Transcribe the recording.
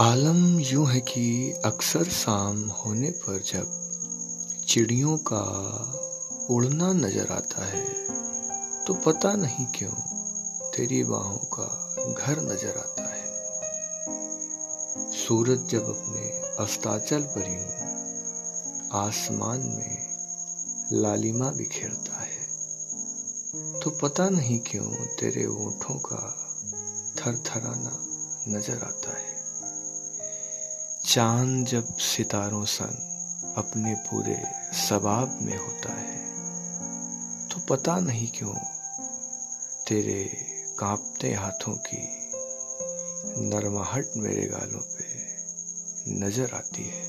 आलम यूँ है कि अक्सर शाम होने पर जब चिड़ियों का उड़ना नज़र आता है तो पता नहीं क्यों तेरी बाहों का घर नज़र आता है। सूरज जब अपने अस्ताचल पर यूँ आसमान में लालिमा बिखेरता है तो पता नहीं क्यों तेरे ओठों का थरथराना नज़र आता है। चाँद जब सितारों संग अपने पूरे सबाब में होता है तो पता नहीं क्यों तेरे कांपते हाथों की नरमाहट मेरे गालों पे नज़र आती है।